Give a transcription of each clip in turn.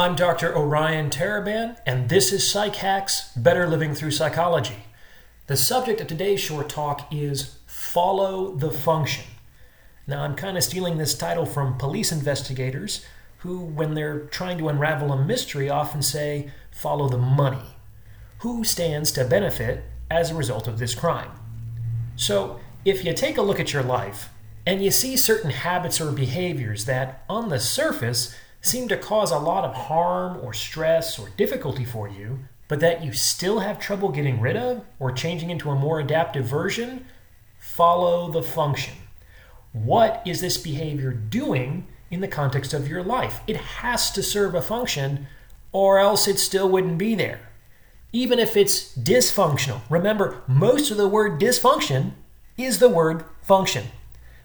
I'm Dr. Orion Taraban, and this is Psych Hacks Better Living Through Psychology. The subject of today's short talk is Follow the Function. Now, I'm kind of stealing this title from police investigators who, when they're trying to unravel a mystery, often say, Follow the money. Who stands to benefit as a result of this crime? So, if you take a look at your life and you see certain habits or behaviors that, on the surface, seem to cause a lot of harm or stress or difficulty for you, but that you still have trouble getting rid of or changing into a more adaptive version, follow the function. What is this behavior doing in the context of your life? It has to serve a function, or else it still wouldn't be there. Even if it's dysfunctional. Remember, most of the word dysfunction is the word function.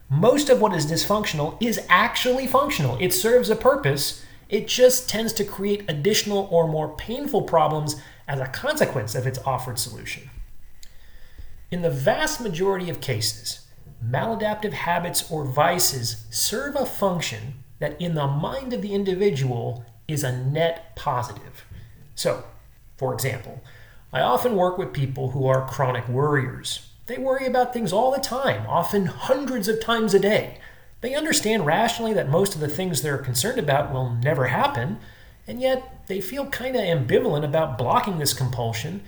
Most of what is dysfunctional is actually functional. It serves a purpose. It just tends to create additional or more painful problems as a consequence of its offered solution. In the vast majority of cases, maladaptive habits or vices serve a function that, in the mind of the individual, is a net positive. So, for example, I often work with people who are chronic worriers. They worry about things all the time, often hundreds of times a day. They understand rationally that most of the things they're concerned about will never happen, and yet they feel kind of ambivalent about blocking this compulsion,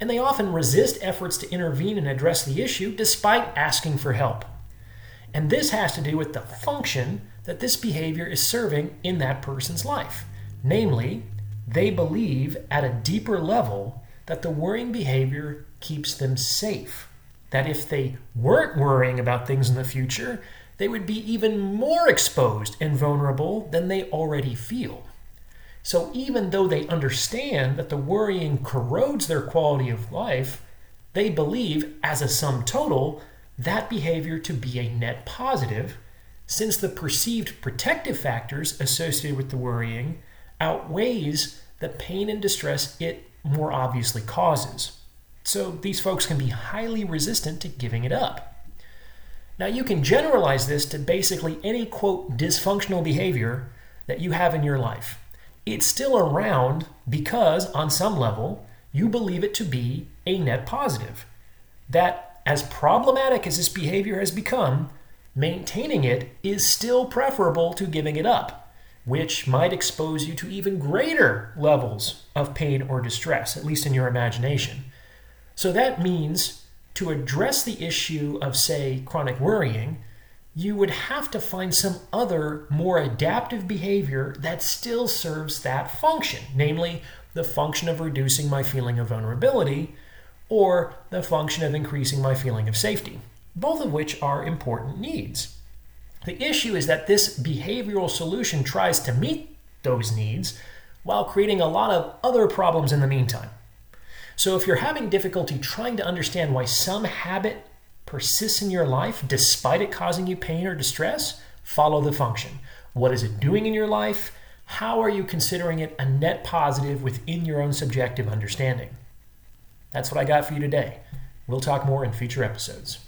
and they often resist efforts to intervene and address the issue despite asking for help. And this has to do with the function that this behavior is serving in that person's life. Namely, they believe at a deeper level that the worrying behavior keeps them safe that if they weren't worrying about things in the future, they would be even more exposed and vulnerable than they already feel. So, even though they understand that the worrying corrodes their quality of life, they believe, as a sum total, that behavior to be a net positive, since the perceived protective factors associated with the worrying outweighs the pain and distress it more obviously causes. So these folks can be highly resistant to giving it up. Now, you can generalize this to basically any quote dysfunctional behavior that you have in your life. It's still around because, on some level, you believe it to be a net positive. That, as problematic as this behavior has become, maintaining it is still preferable to giving it up, which might expose you to even greater levels of pain or distress, at least in your imagination. So that means to address the issue of, say, chronic worrying, you would have to find some other more adaptive behavior that still serves that function, namely the function of reducing my feeling of vulnerability or the function of increasing my feeling of safety, both of which are important needs. The issue is that this behavioral solution tries to meet those needs while creating a lot of other problems in the meantime. So if you're having difficulty trying to understand why some habit persists in your life despite it causing you pain or distress, follow the function. What is it doing in your life? How are you considering it a net positive within your own subjective understanding? That's what I got for you today. We'll talk more in future episodes.